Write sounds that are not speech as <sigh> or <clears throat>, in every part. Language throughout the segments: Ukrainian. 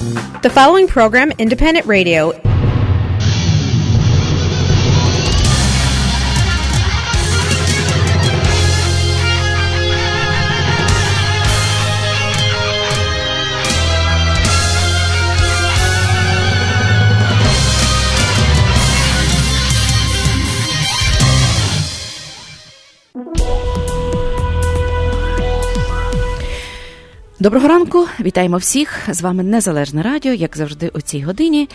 The following program, Independent Radio, Доброго ранку, вітаємо всіх. З вами Незалежне Радіо, як завжди, у цій годині,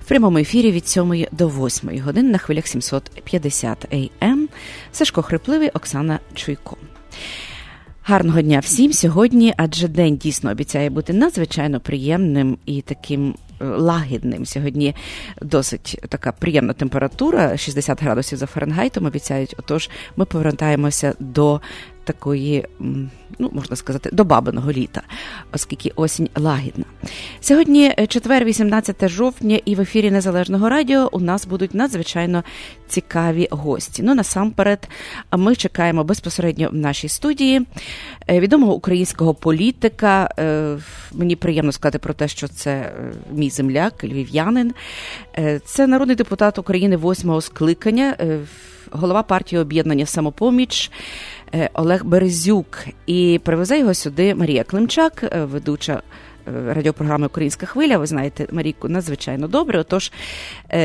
в прямому ефірі від 7 до 8 години на хвилях 750 АМ. Ем. Сашко Хрипливий, Оксана Чуйко. Гарного дня всім сьогодні, адже день дійсно обіцяє бути надзвичайно приємним і таким е, лагідним. Сьогодні досить така приємна температура, 60 градусів за Фаренгейтом обіцяють. Отож, ми повертаємося до такої, ну можна сказати, до бабиного літа, оскільки осінь лагідна. Сьогодні е, четвер, 18 жовтня, і в ефірі Незалежного радіо у нас будуть надзвичайно цікаві гості. Ну насамперед, ми чекаємо безпосередньо в нашій студії е, відомого українського політика. Е, мені приємно сказати про те, що це мій земляк, львів'янин. Це народний депутат України восьмого скликання, голова партії об'єднання Самопоміч. Е, Олег Березюк і привезе його сюди Марія Климчак, е, ведуча. Е, радіопрограми Українська хвиля, ви знаєте Марійку надзвичайно добре. Отож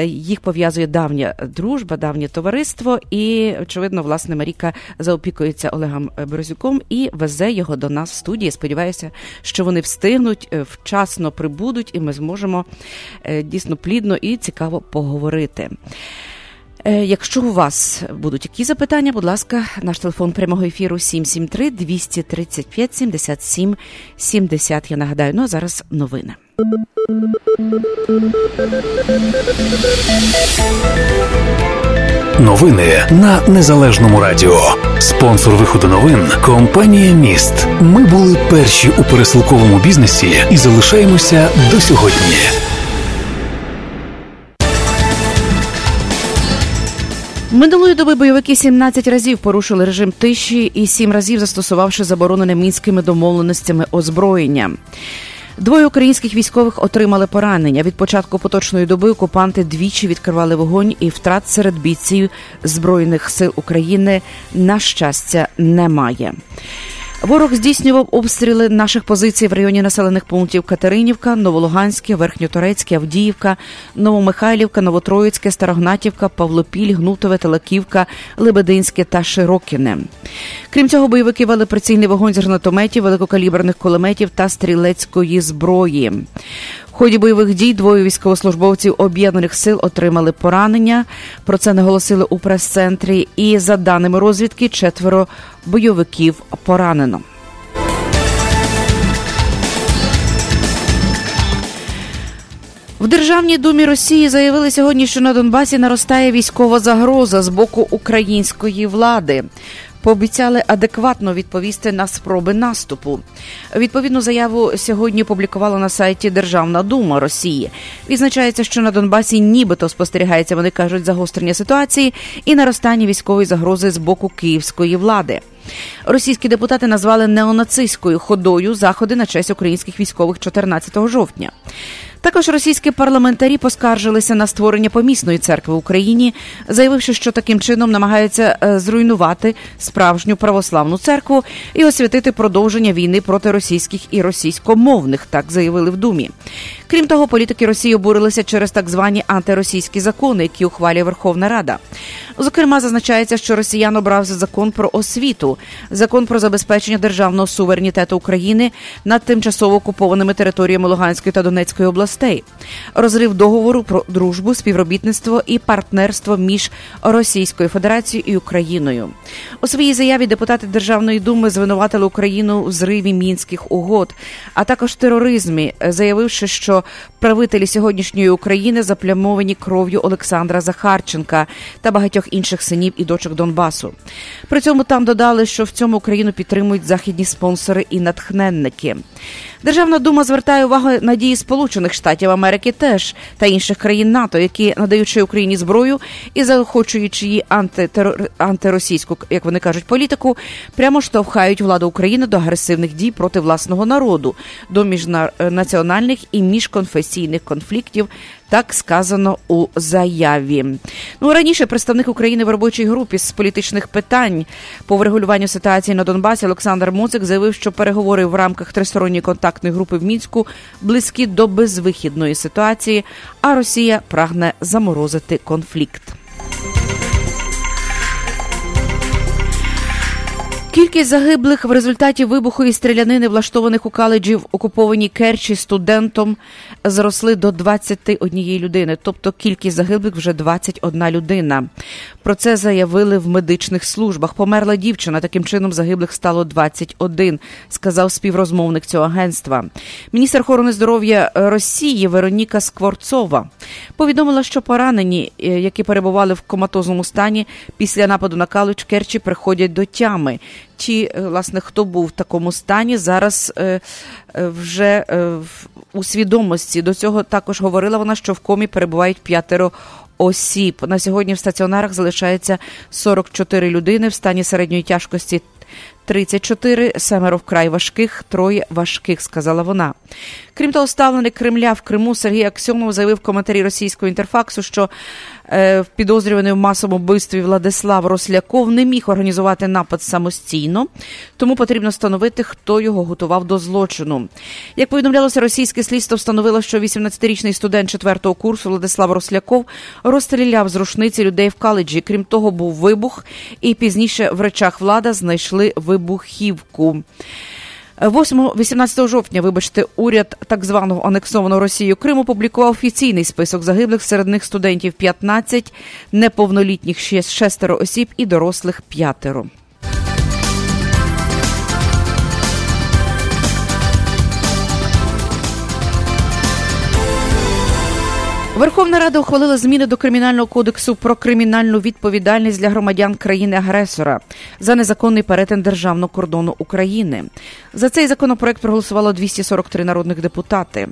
їх пов'язує давня дружба, давнє товариство, і очевидно, власне, Маріка заопікується Олегом Березюком і везе його до нас в студії. Сподіваюся, що вони встигнуть вчасно прибудуть, і ми зможемо дійсно плідно і цікаво поговорити. Е, якщо у вас будуть які запитання, будь ласка, наш телефон прямого ефіру 773 235 77 70. Я нагадаю, ну а зараз новини. Новини на незалежному радіо. Спонсор виходу новин компанія Міст. Ми були перші у пересилковому бізнесі і залишаємося до сьогодні. Минулої доби бойовики 17 разів порушили режим тиші і 7 разів застосувавши заборонене мінськими домовленостями озброєння. Двоє українських військових отримали поранення. Від початку поточної доби окупанти двічі відкривали вогонь і втрат серед бійців збройних сил України на щастя немає. Ворог здійснював обстріли наших позицій в районі населених пунктів Катеринівка, Новолуганське, Верхньоторецьке, Авдіївка, Новомихайлівка, Новотроїцьке, Старогнатівка, Павлопіль, Гнутове, Телаківка, Лебединське та Широкіне. Крім цього, бойовики вели прицільний вогонь з гранатометів, великокаліберних кулеметів та стрілецької зброї. В ході бойових дій двоє військовослужбовців об'єднаних сил отримали поранення. Про це наголосили у прес-центрі. І за даними розвідки, четверо бойовиків поранено. В Державній думі Росії заявили сьогодні, що на Донбасі наростає військова загроза з боку української влади пообіцяли адекватно відповісти на спроби наступу. Відповідну заяву сьогодні публікувала на сайті Державна дума Росії. Відзначається, що на Донбасі нібито спостерігається, вони кажуть, загострення ситуації і наростання військової загрози з боку київської влади. Російські депутати назвали неонацистською ходою заходи на честь українських військових 14 жовтня. Також російські парламентарі поскаржилися на створення помісної церкви в Україні, заявивши, що таким чином намагаються е, зруйнувати справжню православну церкву і освятити продовження війни проти російських і російськомовних. Так заявили в Думі. Крім того, політики Росії обурилися через так звані антиросійські закони, які ухвалює Верховна Рада. Зокрема, зазначається, що росіян обрав закон про освіту, закон про забезпечення державного суверенітету України над тимчасово окупованими територіями Луганської та Донецької областей, розрив договору про дружбу, співробітництво і партнерство між Російською Федерацією і Україною. У своїй заяві депутати Державної думи звинуватили Україну у зриві мінських угод, а також тероризмі, заявивши, що правителі сьогоднішньої України заплямовані кров'ю Олександра Захарченка та багатьох інших синів і дочок Донбасу. При цьому там додали, що в цьому Україну підтримують західні спонсори і натхненники. Державна дума звертає увагу на дії Сполучених Штатів Америки теж та інших країн НАТО, які надаючи Україні зброю і заохочуючи її антитерор... антиросійську, як вони кажуть, політику, прямо штовхають владу України до агресивних дій проти власного народу, до міжнаціональних і міжконфесійних конфліктів. Так сказано у заяві. Ну раніше представник України в робочій групі з політичних питань по врегулюванню ситуації на Донбасі Олександр Муцик заявив, що переговори в рамках тристоронньої контактної групи в мінську близькі до безвихідної ситуації, а Росія прагне заморозити конфлікт. Кількість загиблих в результаті вибуху і стрілянини, влаштованих у каледжі в окупованій Керчі студентом, зросли до 21 людини. Тобто кількість загиблих вже 21 людина. Про це заявили в медичних службах. Померла дівчина. Таким чином загиблих стало 21, сказав співрозмовник цього агентства. Міністр охорони здоров'я Росії Вероніка Скворцова повідомила, що поранені, е, які перебували в коматозному стані після нападу на каледж Керчі, приходять до тями. Ті, е, власне, хто був в такому стані, зараз е, е, вже у свідомості. До цього також говорила вона, що в комі перебувають п'ятеро осіб. На сьогодні в стаціонарах залишається 44 людини в стані середньої тяжкості 34, семеро вкрай важких, троє важких, сказала вона. Крім того, ставленик Кремля в Криму Сергій Аксьонов заявив в коментарі російського інтерфаксу, що підозрюваний в масовому вбивстві Владислав Росляков не міг організувати напад самостійно, тому потрібно встановити, хто його готував до злочину. Як повідомлялося, російське слідство встановило, що 18-річний студент 4-го курсу Владислав Росляков розстріляв з рушниці людей в каледжі. Крім того, був вибух, і пізніше в речах влада знайшли вибухівку. 8-18 жовтня, вибачте, уряд так званого анексованого Росією Криму опублікував офіційний список загиблих серед них студентів 15, неповнолітніх шестеро осіб і дорослих п'ятеро. Верховна Рада ухвалила зміни до кримінального кодексу про кримінальну відповідальність для громадян країни-агресора за незаконний перетин державного кордону України. За цей законопроект проголосувало 243 народних депутати.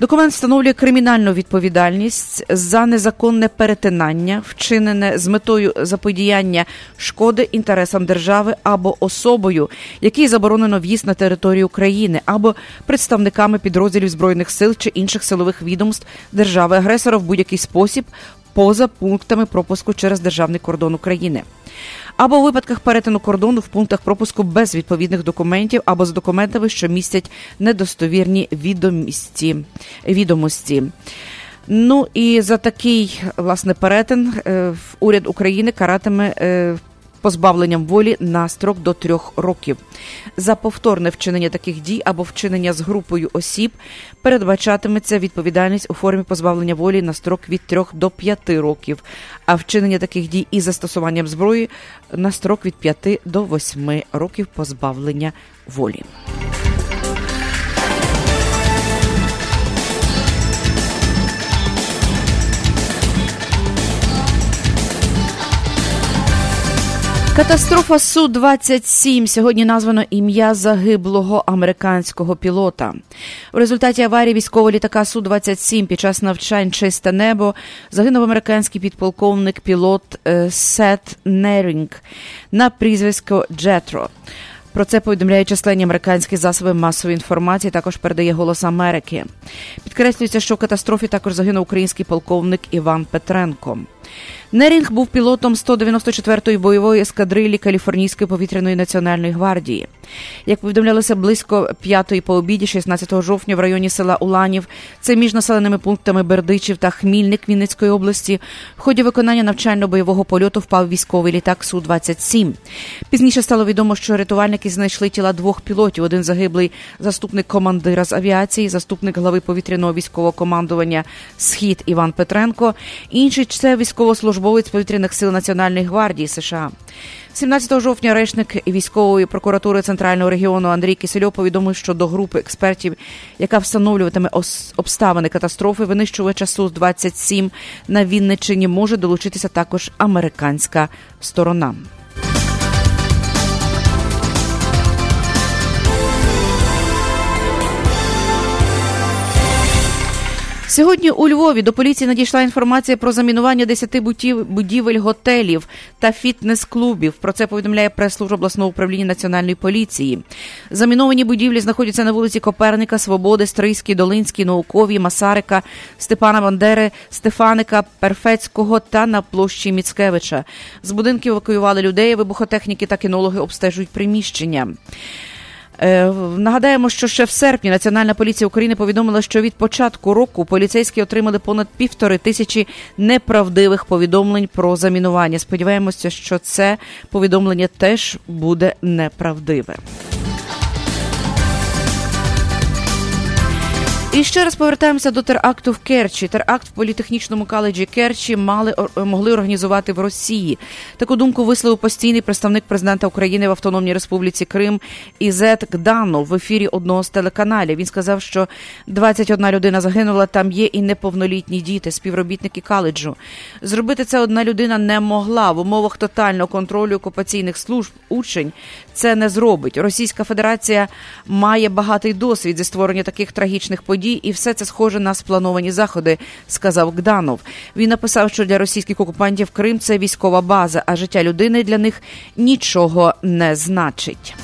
Документ встановлює кримінальну відповідальність за незаконне перетинання, вчинене з метою заподіяння шкоди інтересам держави або особою, який заборонено в'їзд на територію України, або представниками підрозділів збройних сил чи інших силових відомств держави-агресора в будь-який спосіб поза пунктами пропуску через державний кордон України або у випадках перетину кордону в пунктах пропуску без відповідних документів або з документами, що містять недостовірні відомості. відомості. Ну і за такий власне перетин е, уряд України каратиме е, позбавленням волі на строк до трьох років. За повторне вчинення таких дій або вчинення з групою осіб передбачатиметься відповідальність у формі позбавлення волі на строк від трьох до п'яти років, а вчинення таких дій із застосуванням зброї на строк від п'яти до восьми років позбавлення волі. Катастрофа су 27 сьогодні названо ім'я загиблого американського пілота. У результаті аварії військового літака су 27 під час навчань чисте небо загинув американський підполковник пілот е, Сет Нерінг на прізвисько Джетро. Про це повідомляють численні американські засоби масової інформації. Також передає голос Америки. Підкреслюється, що в катастрофі також загинув український полковник Іван Петренко. Нерінг був пілотом 194-ї бойової ескадрилі Каліфорнійської повітряної національної гвардії. Як повідомлялося близько п'ятої по обіді, 16 жовтня, в районі села Уланів, це між населеними пунктами Бердичів та Хмільник Вінницької області, в ході виконання навчально-бойового польоту впав військовий літак су 27 Пізніше стало відомо, що рятувальники знайшли тіла двох пілотів: один загиблий заступник командира з авіації, заступник глави повітряного військового командування Схід Іван Петренко, інший це військовослужбовець повітряних сил Національної гвардії США. 17 жовтня речник військової прокуратури центрального регіону Андрій Кисельов повідомив, що до групи експертів, яка встановлюватиме обставини катастрофи, винищувача су 27 на Вінниччині, може долучитися також американська сторона. Сьогодні у Львові до поліції надійшла інформація про замінування 10 будівель готелів та фітнес-клубів. Про це повідомляє прес-служба обласного управління національної поліції. Заміновані будівлі знаходяться на вулиці Коперника, Свободи, Стрийській, Долинській, Науковій, Масарика, Степана Бандери, Стефаника, Перфецького та на площі Міцкевича. З будинків евакуювали людей, вибухотехніки та кінологи обстежують приміщення. Е, нагадаємо, що ще в серпні Національна поліція України повідомила, що від початку року поліцейські отримали понад півтори тисячі неправдивих повідомлень про замінування. Сподіваємося, що це повідомлення теж буде неправдиве. І ще раз повертаємося до теракту в Керчі. Теракт в політехнічному коледжі Керчі мали могли організувати в Росії. Таку думку висловив постійний представник президента України в Автономній Республіці Крим Ізет Гданов в ефірі одного з телеканалів. Він сказав, що 21 людина загинула. Там є і неповнолітні діти, співробітники коледжу. Зробити це одна людина не могла в умовах тотального контролю окупаційних служб. Учень це не зробить. Російська Федерація має багатий досвід зі створення таких трагічних подій і все це схоже на сплановані заходи, сказав Гданов. Він написав, що для російських окупантів Крим це військова база, а життя людини для них нічого не значить.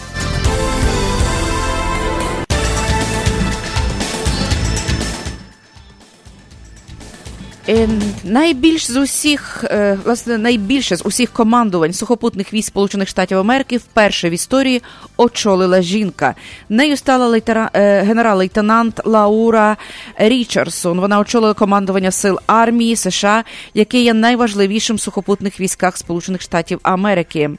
Найбільш з усіх, е, власне, найбільше з усіх командувань сухопутних військ Сполучених Штатів Америки вперше в історії очолила жінка. Нею стала лейтера, е, генерал-лейтенант Лаура Річардсон. Вона очолила командування сил армії США, яке є найважливішим в сухопутних військах Сполучених Штатів Америки.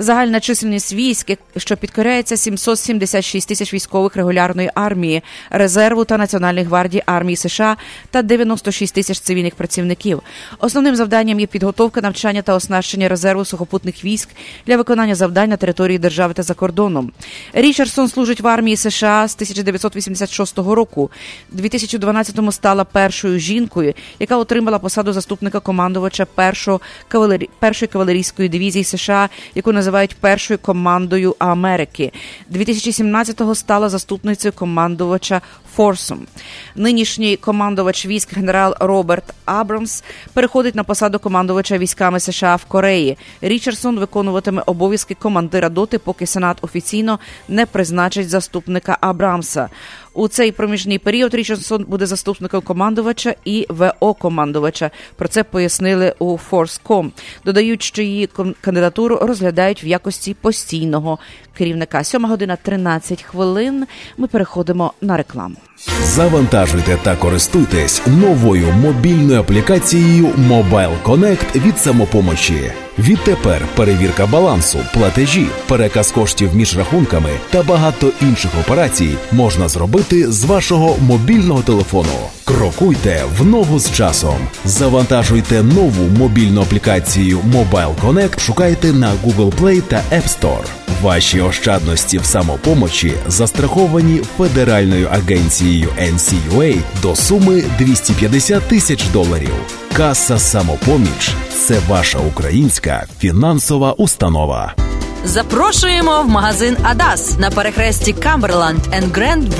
Загальна чисельність військ, що підкоряється 776 тисяч військових регулярної армії, резерву та національної гвардії армії США та 96 тисяч цивільних працівників. Основним завданням є підготовка навчання та оснащення резерву сухопутних військ для виконання завдань на території держави та за кордоном. Річардсон служить в армії США з 1986 року. У 2012-му стала першою жінкою, яка отримала посаду заступника командувача першої кавалерійської дивізії США, яку називають називають першою командою Америки. 2017-го стала заступницею командувача Форсом. Нинішній командувач військ генерал Роберт Абрамс переходить на посаду командувача військами США в Кореї. Річардсон виконуватиме обов'язки командира доти, поки Сенат офіційно не призначить заступника Абрамса. У цей проміжний період Річардсон буде заступником командувача і ВО командувача. Про це пояснили у Форском. Додають, що її кандидатуру розглядають в якості постійного керівника. Сьома година 13 хвилин. Ми переходимо на рекламу. Завантажуйте та користуйтесь новою мобільною аплікацією Mobile Connect від самопомочі. Відтепер перевірка балансу, платежі, переказ коштів між рахунками та багато інших операцій можна зробити з вашого мобільного телефону. Крокуйте в ногу з часом. Завантажуйте нову мобільну аплікацію Mobile Connect. Шукайте на Google Play та App Store. Ваші ощадності в самопомочі застраховані Федеральною агенцією NCUA до суми 250 тисяч доларів. Каса самопоміч це ваша українська фінансова установа. Запрошуємо в магазин Адас на перехресті Камберланд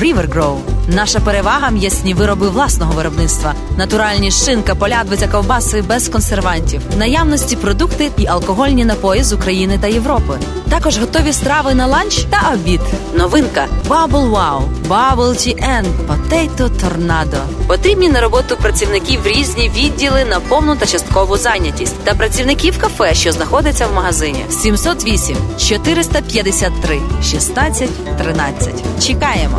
River Grove. Наша перевага м'ясні вироби власного виробництва, натуральні шинка, полядвиця, ковбаси без консервантів, наявності продукти і алкогольні напої з України та Європи. Також готові страви на ланч та обід. Новинка Bubble Wow, Bubble and Potato Tornado. Потрібні на роботу працівників різні відділи на повну та часткову зайнятість та працівників кафе, що знаходиться в магазині. 708 453 16 13. Чекаємо.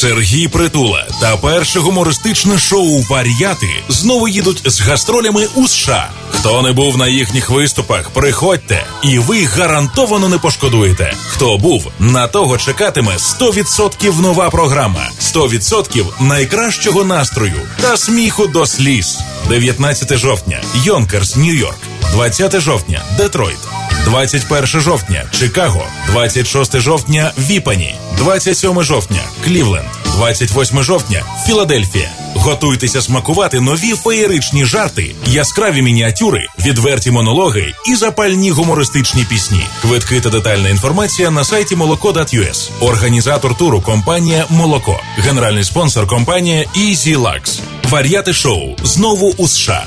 Сергій Притула та перше гумористичне шоу Вар'яти знову їдуть з гастролями у США. Хто не був на їхніх виступах, приходьте, і ви гарантовано не пошкодуєте. Хто був, на того чекатиме 100% нова програма, 100% найкращого настрою та сміху до сліз. 19 жовтня, Йонкерс, Нью-Йорк, 20 жовтня, Детройт. 21 жовтня Чикаго, 26 жовтня Віпані, 27 жовтня Клівленд, 28 жовтня Філадельфія. Готуйтеся смакувати нові феєричні жарти, яскраві мініатюри, відверті монологи і запальні гумористичні пісні. Квитки та детальна інформація на сайті молоко.us. Організатор туру компанія Молоко. Генеральний спонсор компанія Easy Lux. Вар'яти шоу знову у США.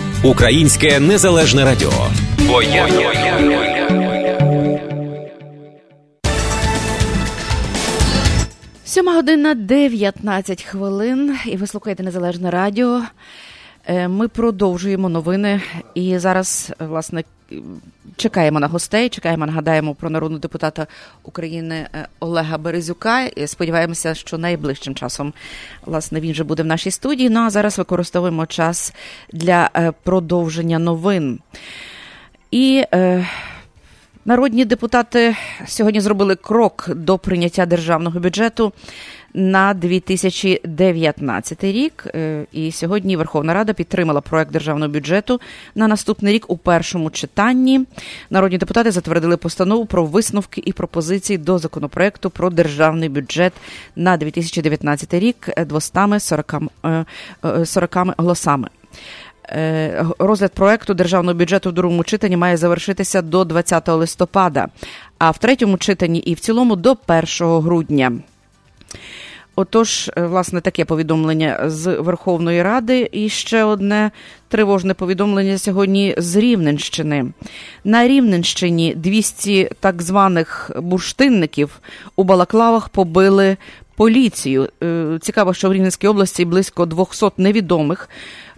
Українське незалежне радіо. Сьома година 19 хвилин, і ви слухаєте Незалежне Радіо. Е, Ми продовжуємо новини і зараз, власне, чекаємо на гостей. Чекаємо, нагадаємо про народного депутата України е, Олега Березюка. І Сподіваємося, що найближчим часом власне він вже буде в нашій студії. Ну а зараз використовуємо час для е, продовження новин. І е, народні депутати сьогодні зробили крок до прийняття державного бюджету на 2019 рік. Е, І сьогодні Верховна Рада підтримала проект державного бюджету на наступний рік у першому читанні. Народні депутати затвердили постанову про висновки і пропозиції до законопроекту про державний бюджет на 2019 рік 240 е, е, 40 голосами. Е, Розгляд проекту державного бюджету в другому читанні має завершитися до 20 листопада, а в третьому читанні і в цілому до 1 грудня. Отож, е, власне, таке повідомлення з Верховної Ради. І ще одне тривожне повідомлення сьогодні з Рівненщини. На Рівненщині 200 так званих бурштинників у Балаклавах побили поліцію. Е, Цікаво, що в Рівненській області близько 200 невідомих.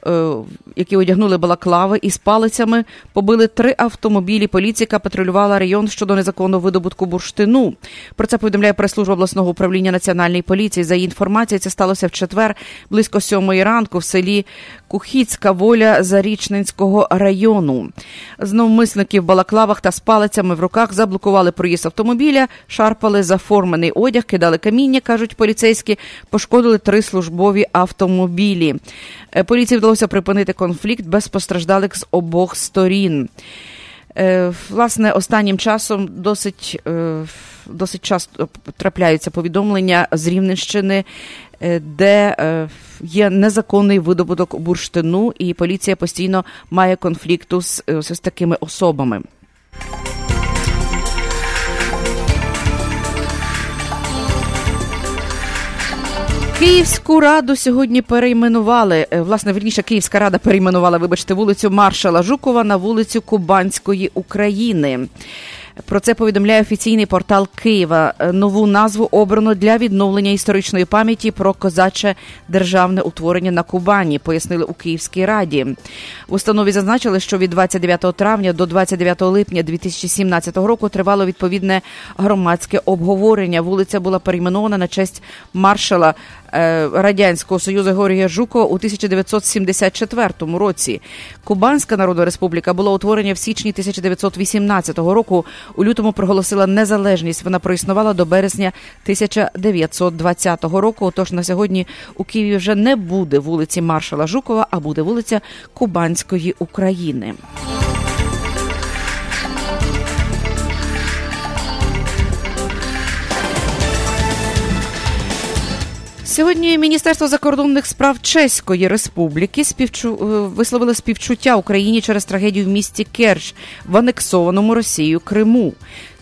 Е, Які одягнули балаклави із палицями побили три автомобілі. Поліція яка патрулювала район щодо незаконного видобутку бурштину. Про це повідомляє прес-служба обласного управління національної поліції. За її інформацією, це сталося в четвер близько сьомої ранку в селі Кухіцька воля Зарічненського району. Зновмисники в балаклавах та з палицями в руках заблокували проїзд автомобіля, шарпали заформений одяг, кидали каміння, кажуть поліцейські, пошкодили три службові автомобілі. Е, поліції вдалося припинити конфлікт без постраждалих з обох сторін. Е, власне, останнім часом досить е, досить часто трапляються повідомлення з Рівненщини, е, де є незаконний видобуток бурштину, і поліція постійно має конфлікту з, з такими особами. Київську раду сьогодні перейменували. Е, власне, верніше, Київська рада перейменувала, вибачте, вулицю Маршала Жукова на вулицю Кубанської України. Про це повідомляє офіційний портал Києва. Е, нову назву обрано для відновлення історичної пам'яті про козаче державне утворення на Кубані. Пояснили у Київській раді. В установі зазначили, що від 29 травня до 29 липня 2017 року тривало відповідне громадське обговорення. Вулиця була перейменована на честь маршала Е, Радянського Союзу Георгія Жукова у 1974 році. Кубанська Народна Республіка була утворена в січні 1918 року. У лютому проголосила незалежність. Вона проіснувала до березня 1920 року. Отож на сьогодні у Києві вже не буде вулиці Маршала Жукова, а буде вулиця Кубанської України. Сьогодні Міністерство закордонних справ Чеської Республіки співчу... Е, висловило співчуття Україні через трагедію в місті Керч в анексованому Росією Криму.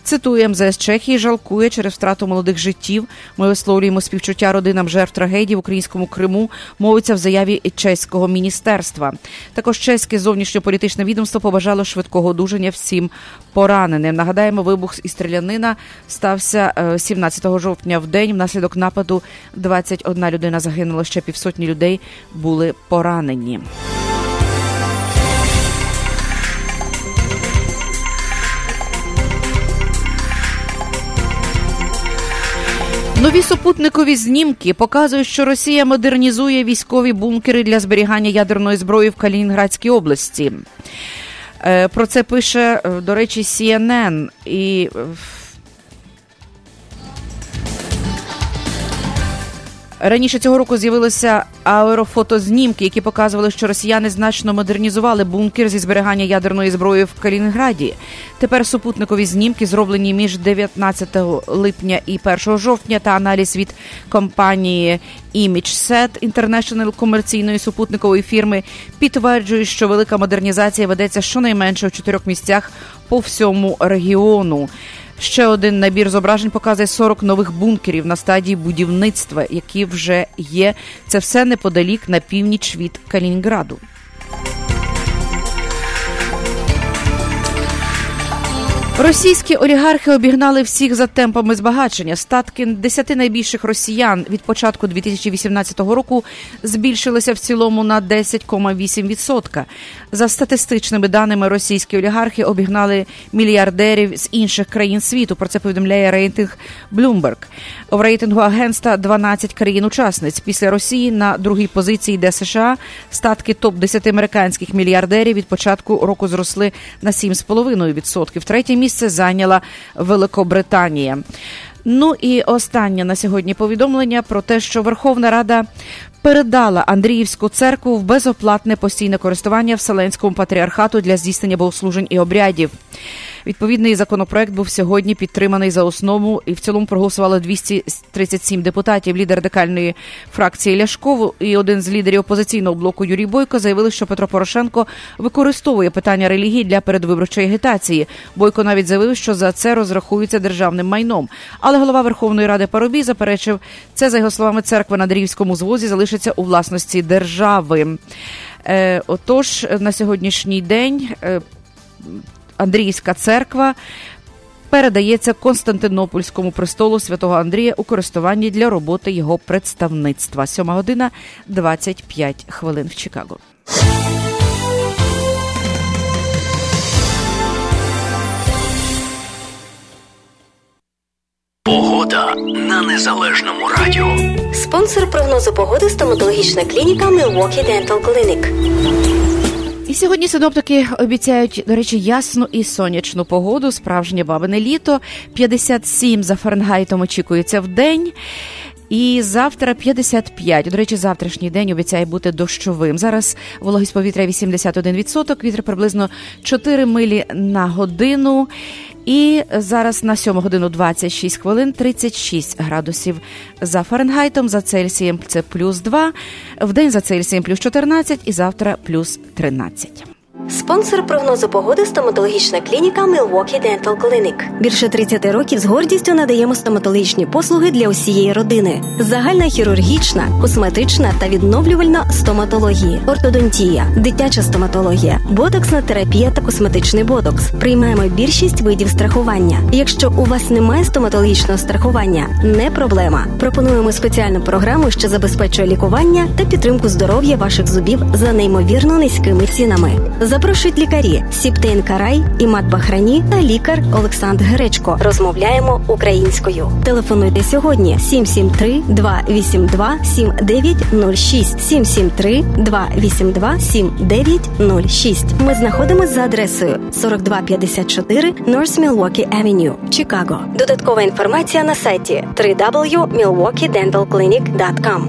Цитую, МЗС Чехії жалкує через втрату молодих життів. Ми висловлюємо співчуття родинам жертв трагедії в українському Криму. Мовиться в заяві чеського міністерства. Також чеське зовнішньополітичне відомство побажало швидкого одужання всім пораненим. Нагадаємо, вибух із стрілянина стався 17 е, жовтня в день. Внаслідок нападу 21 людина загинула ще півсотні людей були поранені. Нові супутникові знімки показують, що Росія модернізує військові бункери для зберігання ядерної зброї в Калінінградській області. Е, про це пише, е, до речі, CNN. і Раніше цього року з'явилися аерофотознімки, які показували, що росіяни значно модернізували бункер зі зберігання ядерної зброї в Калінінграді. Тепер супутникові знімки зроблені між 19 липня і 1 жовтня. Та аналіз від компанії ImageSet International комерційної супутникової фірми підтверджує, що велика модернізація ведеться щонайменше в чотирьох місцях по всьому регіону. Ще один набір зображень показує 40 нових бункерів на стадії будівництва, які вже є. Це все неподалік на північ від Калінінграду. Російські олігархи обігнали всіх за темпами збагачення. Статки десяти найбільших росіян від початку 2018 року збільшилися в цілому на 10,8%. За статистичними даними, російські олігархи обігнали мільярдерів з інших країн світу. Про це повідомляє рейтинг Bloomberg. В рейтингу агентства 12 країн-учасниць. Після Росії на другій позиції йде США. Статки топ 10 американських мільярдерів від початку року зросли на 7,5%. Третє місце зайняла Великобританія. Ну і останнє на сьогодні повідомлення про те, що Верховна Рада передала Андріївську церкву в безоплатне постійне користування Вселенському патріархату для здійснення богослужень і обрядів. Відповідний законопроект був сьогодні підтриманий за основу, і в цілому проголосувало 237 депутатів. Лідер радикальної фракції Ляшкову і один з лідерів опозиційного блоку Юрій Бойко заявили, що Петро Порошенко використовує питання релігії для передвиборчої агітації. Бойко навіть заявив, що за це розрахується державним майном. Але голова Верховної Ради Парубій заперечив це за його словами. Церква на Дрівському звозі залишиться у власності держави. Е, отож, на сьогоднішній день. Е, Андріївська церква передається Константинопольському престолу святого Андрія у користуванні для роботи його представництва. Сьома година 25 хвилин в Чикаго. Погода на на незалежному радіо. Спонсор прогнозу погоди стоматологічна клініка Milwaukee Dental Clinic. І сьогодні синоптики обіцяють, до речі, ясну і сонячну погоду, справжнє бабине літо. 57 за Фаренгайтом очікується в день. І завтра 55. До речі, завтрашній день обіцяє бути дощовим. Зараз вологість повітря 81%, вітер приблизно 4 милі на годину. І зараз на 7 годину 26 хвилин 36 градусів за Фаренгейтом, за Цельсієм це плюс 2, в день за Цельсієм плюс 14 і завтра плюс 13. Спонсор прогнозу погоди стоматологічна клініка Milwaukee Dental Clinic. Більше 30 років з гордістю надаємо стоматологічні послуги для усієї родини: загальна хірургічна, косметична та відновлювальна стоматології, ортодонтія, дитяча стоматологія, ботоксна терапія та косметичний ботокс. Приймаємо більшість видів страхування. Якщо у вас немає стоматологічного страхування, не проблема. Пропонуємо спеціальну програму, що забезпечує лікування та підтримку здоров'я ваших зубів за неймовірно низькими цінами. Запрошують лікарі Сіптейн Карай, Імат Бахрані та лікар Олександр Гречко. Розмовляємо українською. Телефонуйте сьогодні 773 282 7906 773 282 7906. Ми знаходимося за адресою 4254 North Milwaukee Avenue, Чикаго. Додаткова інформація на сайті www.milwaukeedentalclinic.com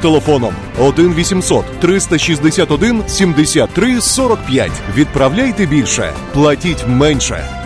телефоном 1 800 361 73 45. Відправляйте більше, платіть менше.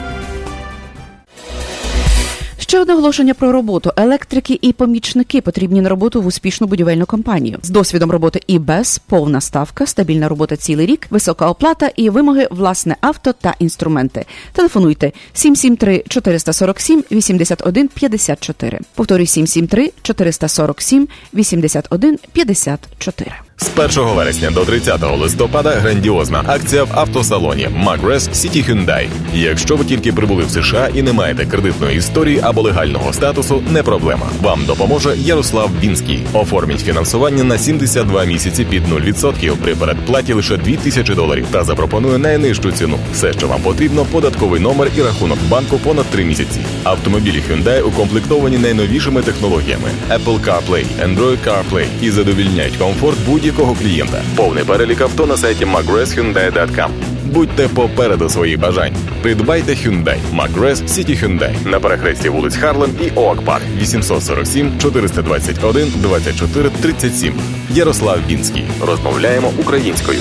Ще одне оголошення про роботу. Електрики і помічники потрібні на роботу в успішну будівельну компанію з досвідом роботи і без повна ставка, стабільна робота цілий рік, висока оплата і вимоги власне авто та інструменти. Телефонуйте 773 447 81 54. Повторюю 773 447 81 54. З 1 вересня до 30 листопада грандіозна акція в автосалоні Magres City Hyundai. Якщо ви тільки прибули в США і не маєте кредитної історії або легального статусу, не проблема. Вам допоможе Ярослав Бінський. Оформіть фінансування на 72 місяці під 0% при передплаті лише 2000 доларів та запропонує найнижчу ціну. Все, що вам потрібно, податковий номер і рахунок банку понад 3 місяці. Автомобілі Hyundai укомплектовані найновішими технологіями Apple CarPlay, Android CarPlay і задовільняють комфорт будь-якого клієнта. Повний перелік авто на сайті mcgrathhyundai.com. Будьте попереду своїх бажань. Придбайте Hyundai McGrath City Hyundai на перехресті вулиць Харлем і Оак Парк 847 421 24 37. Ярослав Бінський. Розмовляємо українською.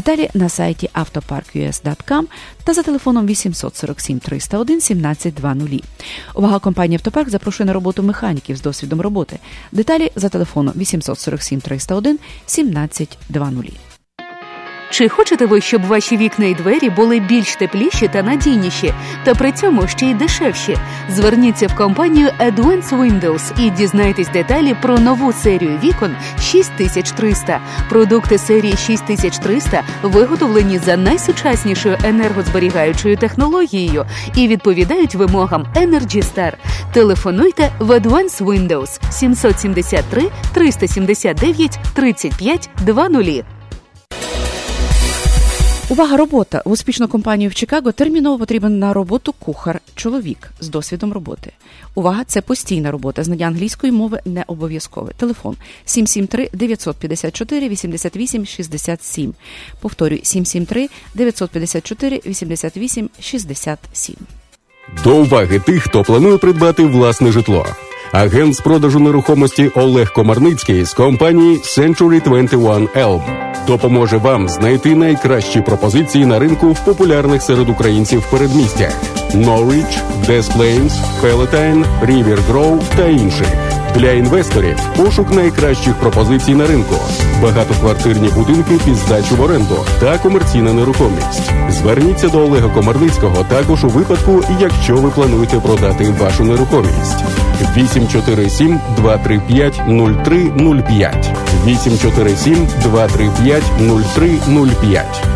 Деталі на сайті автопарк.us.com та за телефоном 847 301 1720. Увага компанії Автопарк запрошує на роботу механіків з досвідом роботи. Деталі за телефоном 847 301 1720. Чи хочете ви, щоб ваші вікна і двері були більш тепліші та надійніші, та при цьому ще й дешевші? Зверніться в компанію Advance Windows і дізнайтесь деталі про нову серію вікон 6300. Продукти серії 6300 виготовлені за найсучаснішою енергозберігаючою технологією і відповідають вимогам Energy Star. Телефонуйте в Advance Windows 773 379 35 20. Увага, робота в успішну компанію в Чикаго терміново потрібен на роботу кухар, чоловік з досвідом роботи. Увага, це постійна робота. Знання англійської мови не обов'язкове. Телефон 773 954 88 67. Повторюю, 773 954 88 67. До уваги тих, хто планує придбати власне житло. Агент з продажу нерухомості Олег Комарницький з компанії Century 21 Elm допоможе вам знайти найкращі пропозиції на ринку в популярних серед українців передмістях Norwich, Des Plains, Palatine, River Grove та інших. Для інвесторів пошук найкращих пропозицій на ринку, багатоквартирні будинки під здачу в оренду та комерційна нерухомість. Зверніться до Олега Комарницького також у випадку, якщо ви плануєте продати вашу нерухомість. 847 235 0305 847 235 0305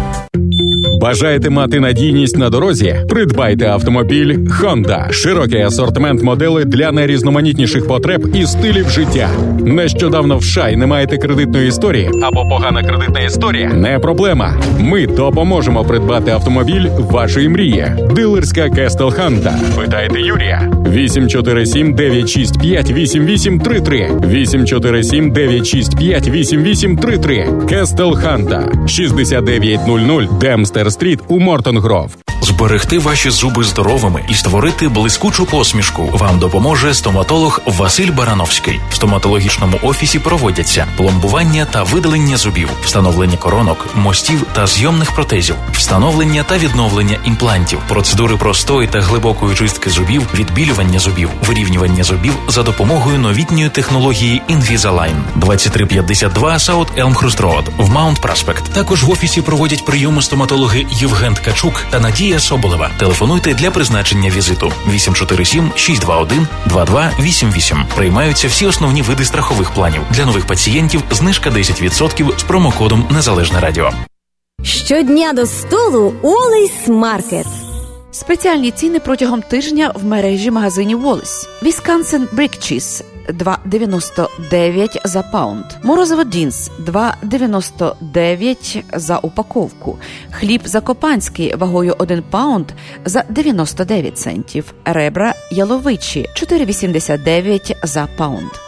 Бажаєте мати надійність на дорозі? Придбайте автомобіль Honda. Широкий асортимент моделей для найрізноманітніших потреб і стилів життя. Нещодавно в шай не маєте кредитної історії або погана кредитна історія? Не проблема. Ми допоможемо придбати автомобіль вашої мрії. Дилерська Кестел Ханта. Питайте Юрія. 847 965 8833 847 965 8833 Кестел Ханта 6900 Демстер Street у Мортон Гров. Зберегти ваші зуби здоровими і створити блискучу посмішку вам допоможе стоматолог Василь Барановський. В стоматологічному офісі проводяться пломбування та видалення зубів, встановлення коронок, мостів та зйомних протезів, встановлення та відновлення імплантів, процедури простої та глибокої чистки зубів, відбілювання зубів, вирівнювання зубів за допомогою новітньої технології Invisalign. 2352 South Elmhurst Road в Mount Prospect. Також в офісі проводять прийоми стоматологи Євген Ткачук та Надія Соболева. Телефонуйте для призначення візиту 847 621 2288. Приймаються всі основні види страхових планів. Для нових пацієнтів знижка 10% з промокодом Незалежне Радіо. Щодня до столу Wally's Market. Спеціальні ціни протягом тижня в мережі магазинів Wally's. Wisconsin Brick Cheese 2,99 за pound. Морозиво Dean's 2,99 за упаковку. Хліб закопанський вагою 1 pound за 99 центів. Ребра яловичі 4,89 за pound.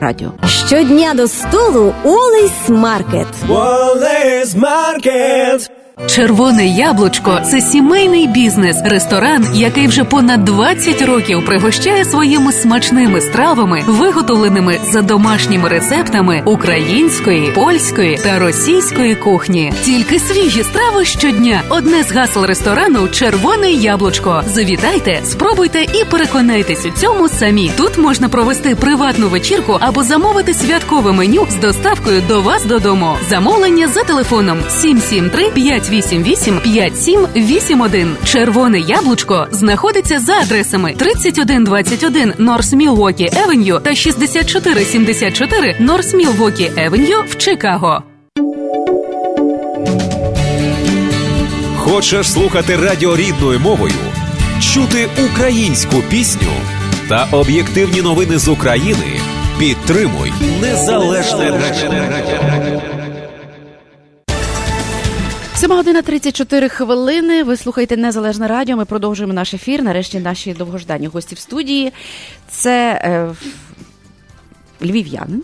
радіо. Щодня до столу Wally's Market. Wally's Market. Червоне яблучко це сімейний бізнес, ресторан, який вже понад 20 років пригощає своїми смачними стравами, виготовленими за домашніми рецептами української, польської та російської кухні. Тільки свіжі страви щодня. Одне з гасел ресторану Червоне яблучко. Завітайте, спробуйте і переконайтесь у цьому самі. Тут можна провести приватну вечірку або замовити святкове меню з доставкою до вас додому. Замовлення за телефоном 773 588 5781. Червоне яблучко знаходиться за адресами 3121 Норс Мілвокі Евеню та 6474 Норс Мілвокі Евеню в Чикаго. Хочеш слухати радіо рідною мовою, чути українську пісню та об'єктивні новини з України? Підтримуй незалежне радіо. 7 година 34 хвилини. Ви слухаєте Незалежне Радіо. Ми продовжуємо наш ефір. Нарешті наші довгожданні гості в студії. Це е, львів'янин,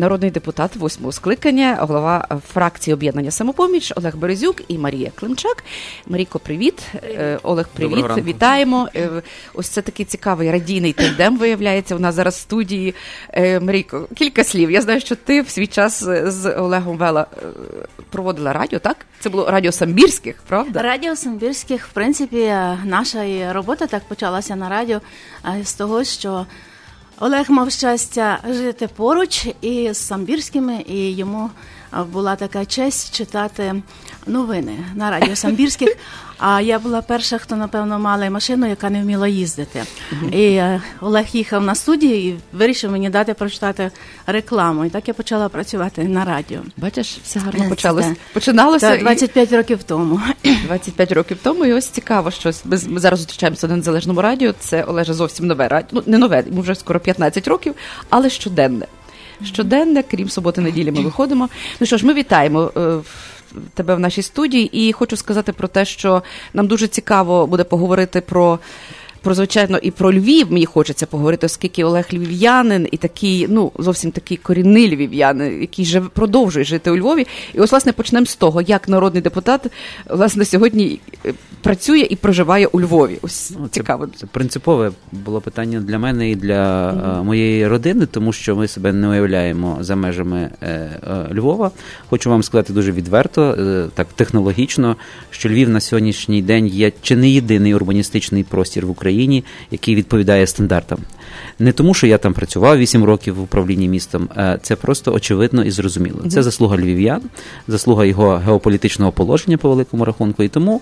народний депутат восьмого скликання, голова фракції об'єднання самопоміч Олег Березюк і Марія Климчак. Марійко, привіт. Е, Олег, привіт. Ранку. Вітаємо. Е, Ось це такий цікавий радійний тандем виявляється. У нас зараз в студії. Е, Марійко, кілька слів. Я знаю, що ти в свій час з Олегом Вела проводила радіо, так? Це було радіо Самбірських, правда? Радіо Самбірських, в принципі, наша робота так почалася на радіо з того, що Олег мав щастя жити поруч із Самбірськими, і йому була така честь читати новини на радіо Самбірських. <laughs> А я була перша, хто напевно мала машину, яка не вміла їздити. І е, Олег їхав на студію і вирішив мені дати прочитати рекламу. І так я почала працювати на радіо. Бачиш, все гарно Це- почалось. це- Починалося Так, і- років тому. <clears throat> 25 років тому, і ось цікаво, що ми, ми зараз зустрічаємося на незалежному радіо. Це Олеже зовсім нове радіо. Ну не нове, йому вже скоро 15 років, але щоденне. Щоденне, крім суботи, неділі, ми виходимо. Ну що ж, ми вітаємо. е, Тебе в нашій студії, і хочу сказати про те, що нам дуже цікаво буде поговорити про Про звичайно і про Львів мені хочеться поговорити, оскільки Олег львів'янин і такий, ну зовсім такий корінний львів'янин, який живе продовжує жити у Львові. І ось власне почнемо з того, як народний депутат власне сьогодні е, працює і проживає у Львові. Ось Ну, це, цікаво. Це принципове було питання для мене і для е, моєї родини, тому що ми себе не уявляємо за межами е, е, Львова. Хочу вам сказати дуже відверто, е, так технологічно, що Львів на сьогоднішній день є чи не єдиний урбаністичний простір в Україні, який відповідає стандартам. Не тому, що я там працював 8 років в управлінні містом, е, це просто очевидно і зрозуміло. Це заслуга львів'ян, заслуга його геополітичного положення по великому рахунку. І тому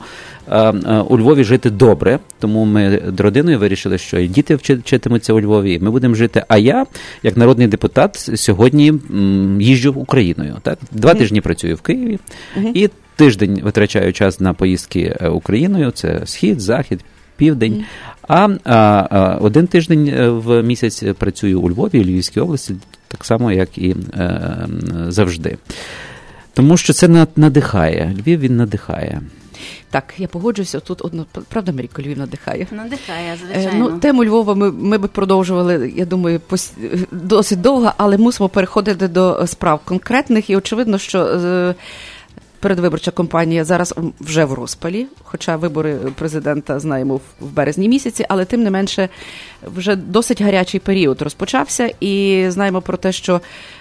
е, е, у Львові жити добре. Тому ми з родиною вирішили, що і діти вчитимуться у Львові, і ми будемо жити. А я, як народний депутат, сьогодні їжджу Україною. Так, два тижні працюю в Києві і тиждень витрачаю час на поїздки Україною. Це схід, захід. Південь, а, а, а один тиждень е, в місяць працюю у Львові, у Львівській області, так само, як і е, завжди. Тому що це надихає. Львів він надихає. Так, я погоджуюся. Тут одно правда, Маріко Львів надихає. Надихає, Е, звичайно. Ну, тему Львова ми, ми би продовжували, я думаю, пос... досить довго, але мусимо переходити до справ конкретних. І очевидно, що е, передвиборча кампанія зараз вже в розпалі, хоча вибори президента знаємо в- в березні місяці, але тим не менше вже досить гарячий період розпочався, і знаємо про те, що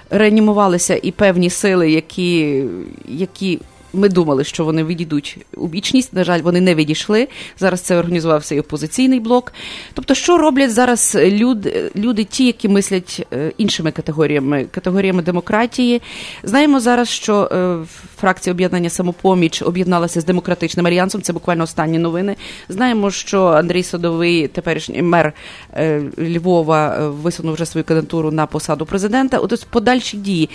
реанімувалися і певні сили, які, які ми думали, що вони відійдуть у вічність. На жаль, вони не відійшли. Зараз це організувався і опозиційний блок. Тобто, що роблять зараз люди, люди ті, які мислять е, іншими категоріями, категоріями демократії. Знаємо зараз, що е, фракція об'єднання самопоміч об'єдналася з демократичним альянсом. Це буквально останні новини. Знаємо, що Андрій Садовий, теперішній мер е, Львова, е, висунув вже свою кандидатуру на посаду президента. От подальші дії.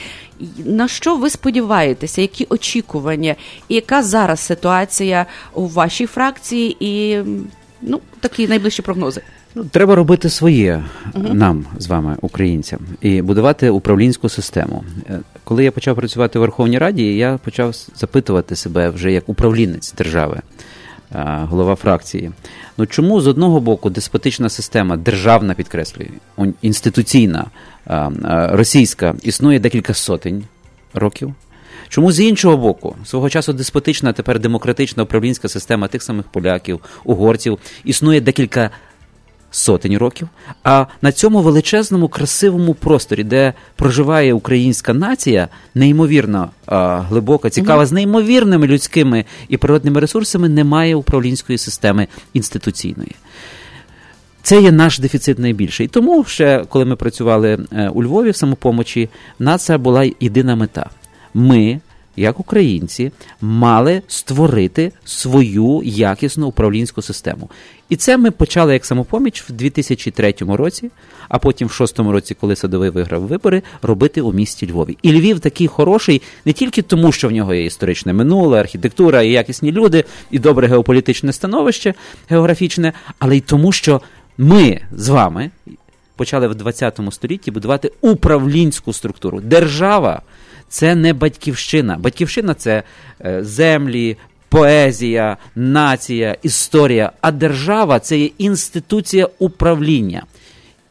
На що ви сподіваєтеся? Які очікування? І яка зараз ситуація у вашій фракції? І ну такі найближчі прогнози. Ну, треба робити своє Мгм. нам з вами, українцям, і будувати управлінську систему. Е, Коли я почав працювати в Верховній Раді, я почав запитувати себе вже як управлінець держави, е, голова фракції. Ну чому з одного боку деспотична система, державна підкреслюю, інституційна, російська, існує декілька сотень років? Чому з іншого боку, свого часу деспотична, тепер демократична управлінська система тих самих поляків, угорців існує декілька сотень років. А на цьому величезному красивому просторі, де проживає українська нація, неймовірно а, глибока, цікава, з неймовірними людськими і природними ресурсами, немає управлінської системи інституційної. Це є наш дефіцит найбільший. І тому ще, коли ми працювали е, у Львові в самопомочі, в нас це була єдина мета. Ми, як українці, мали створити свою якісну управлінську систему. І це ми почали як самопоміч в 2003 році, а потім в 2006 році, коли Садовий виграв вибори, робити у місті Львові. І Львів такий хороший не тільки тому, що в нього є історичне минуле, архітектура і якісні люди, і добре геополітичне становище географічне, але й тому, що ми з вами почали в 20 столітті будувати управлінську структуру. Держава це не батьківщина. Батьківщина це е, землі, поезія, нація, історія. А держава це є інституція управління.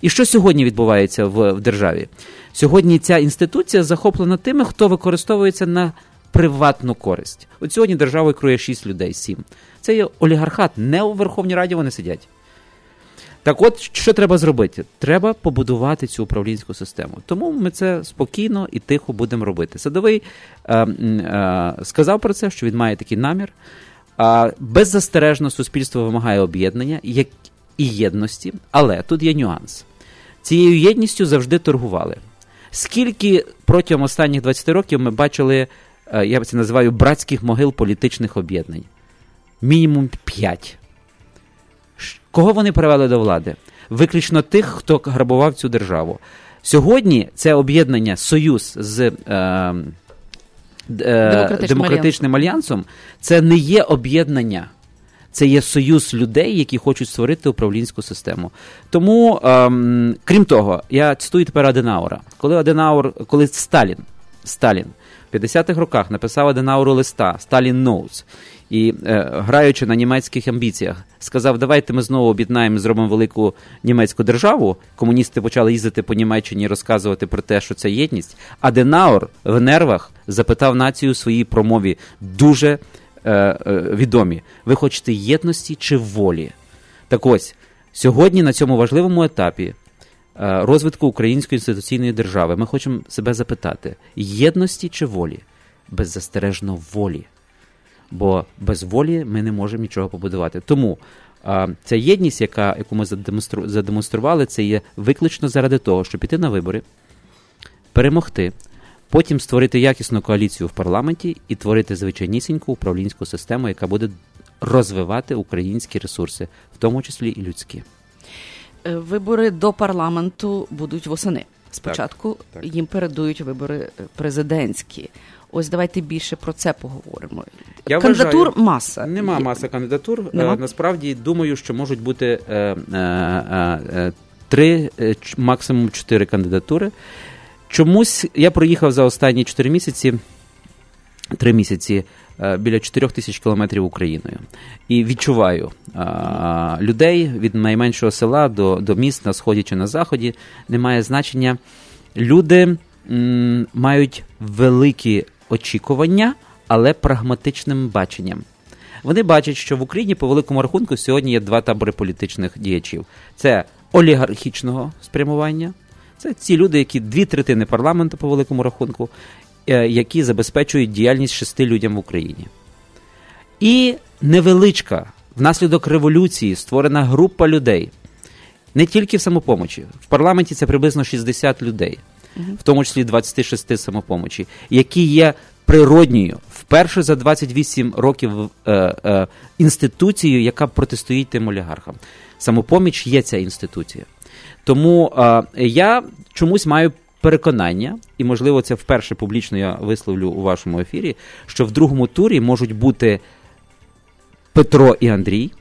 І що сьогодні відбувається в, в державі? Сьогодні ця інституція захоплена тими, хто використовується на приватну користь. От сьогодні державою керує 6 людей, 7. Це є олігархат. Не у Верховній Раді вони сидять. Так от, що треба зробити? Треба побудувати цю управлінську систему. Тому ми це спокійно і тихо будемо робити. Садовий е, е, сказав про це, що він має такий намір. Е, беззастережно суспільство вимагає об'єднання як і єдності, але тут є нюанс. Цією єдністю завжди торгували. Скільки протягом останніх 20 років ми бачили, е, я б це називаю братських могил політичних об'єднань? Мінімум 5. Кого вони привели до влади? Виключно тих, хто грабував цю державу. Сьогодні це об'єднання Союз з е, е, Демократичним демократичним альянсом це не є об'єднання. Це є союз людей, які хочуть створити управлінську систему. Тому, ем, крім того, я цитую тепер Аденаура. Коли Аденаур, коли Сталін, Сталін в 50-х роках написав Аденауру листа Сталін Notes, і е, граючи на німецьких амбіціях, сказав: давайте ми знову об'єднаємо, зробимо велику німецьку державу. Комуністи почали їздити по Німеччині і розказувати про те, що це єдність. Аденаур в нервах запитав націю у своїй промові дуже е, е, відомі: ви хочете єдності чи волі? Так ось сьогодні на цьому важливому етапі е, розвитку української інституційної держави ми хочемо себе запитати: єдності чи волі? Беззастережно волі. Бо без волі ми не можемо нічого побудувати. Тому а, ця єдність, яка, яку ми задемонстру, задемонстрували, це є виключно заради того, щоб піти на вибори, перемогти, потім створити якісну коаліцію в парламенті і творити звичайнісіньку управлінську систему, яка буде розвивати українські ресурси, в тому числі і людські. Е, Вибори до парламенту будуть восени. Спочатку їм передують вибори е, президентські. Ось давайте більше про це поговоримо. Я Кандидатур вважаю, маса. Нема Є. маса кандидатур. Нема? Е, Насправді думаю, що можуть бути е, е, три, максимум чотири кандидатури. Чомусь я проїхав за останні чотири місяці, три місяці біля чотирьох тисяч кілометрів Україною. І відчуваю а, людей від найменшого села до, до міст на сході чи на заході. Немає значення. Люди м, мають великі очікування, але прагматичним баченням. Вони бачать, що в Україні по великому рахунку сьогодні є два табори політичних діячів: це олігархічного спрямування, це ці люди, які дві третини парламенту по великому рахунку, е, які забезпечують діяльність шести людям в Україні. І невеличка внаслідок революції створена група людей, не тільки в самопомочі. В парламенті це приблизно 60 людей, в тому числі 26 самопомочі, які є природньою вперше за 28 років е, е, інституцією, яка протистоїть тим олігархам. Самопоміч є ця інституція. Тому е, я чомусь маю переконання, і можливо це вперше публічно я висловлю у вашому ефірі, що в другому турі можуть бути Петро і Андрій,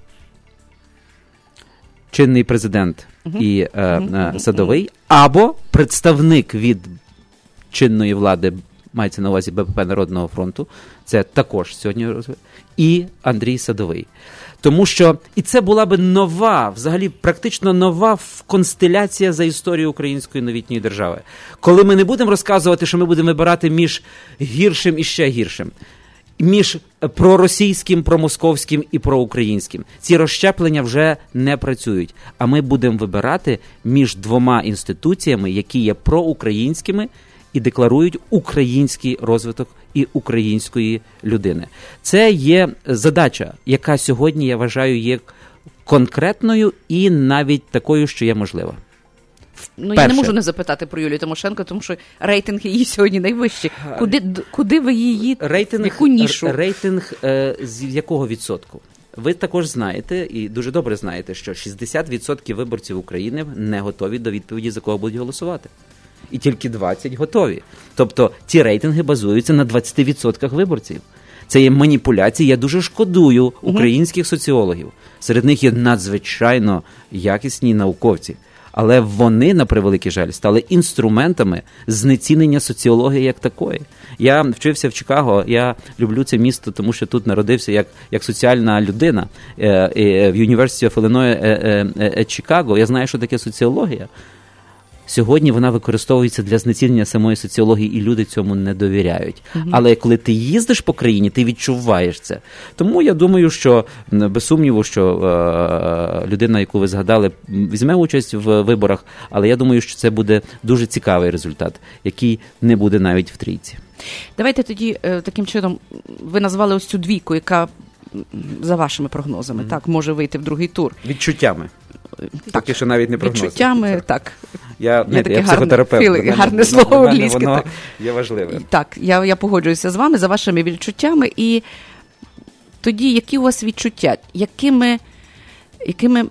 чинний президент і е, е, садовий, або представник від чинної влади, мається на увазі БПП Народного фронту, це також сьогодні і Андрій Садовий. Тому що і це була би нова, взагалі практично нова констеляція за історію української новітньої держави. Коли ми не будемо розказувати, що ми будемо вибирати між гіршим і ще гіршим. Між проросійським, промосковським і проукраїнським ці розщеплення вже не працюють. А ми будемо вибирати між двома інституціями, які є проукраїнськими і декларують український розвиток і української людини. Це є задача, яка сьогодні я вважаю є конкретною і навіть такою, що є можлива. Ну, я не можу не запитати про Юлію Тимошенко, тому що рейтинг її сьогодні найвищий. Куди, куди ви її рейтинг, яку нішу? рейтинг е, з якого відсотку? Ви також знаєте і дуже добре знаєте, що 60% виборців України не готові до відповіді, за кого будуть голосувати. І тільки 20 готові. Тобто ці рейтинги базуються на 20% виборців. Це є маніпуляції. Я дуже шкодую українських соціологів. Серед них є надзвичайно якісні науковці. Але вони, на превеликий жаль, стали інструментами знецінення соціології як такої. Я вчився в Чикаго. Я люблю це місто, тому що тут народився як, як соціальна людина е, е, в University of е, Чикаго. Я знаю, що таке соціологія. Сьогодні вона використовується для знецінення самої соціології, і люди цьому не довіряють. Мгм. Але коли ти їздиш по країні, ти відчуваєш це. Тому я думаю, що без сумніву, що е, людина, яку ви згадали, візьме участь в виборах, але я думаю, що це буде дуже цікавий результат, який не буде навіть в трійці. Давайте тоді е, таким чином ви назвали ось цю двійку, яка за вашими прогнозами так може вийти в другий тур. Відчуттями. Поки що навіть не. Відчуттями, так. Я, Є таке я гарне, психотерапевт. Для мене- гарне слово англійське, Воно так. є важливим. Так, я, я погоджуюся з вами за вашими відчуттями. І тоді, які у вас відчуття? Якими, якими